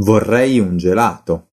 Vorrei un gelato.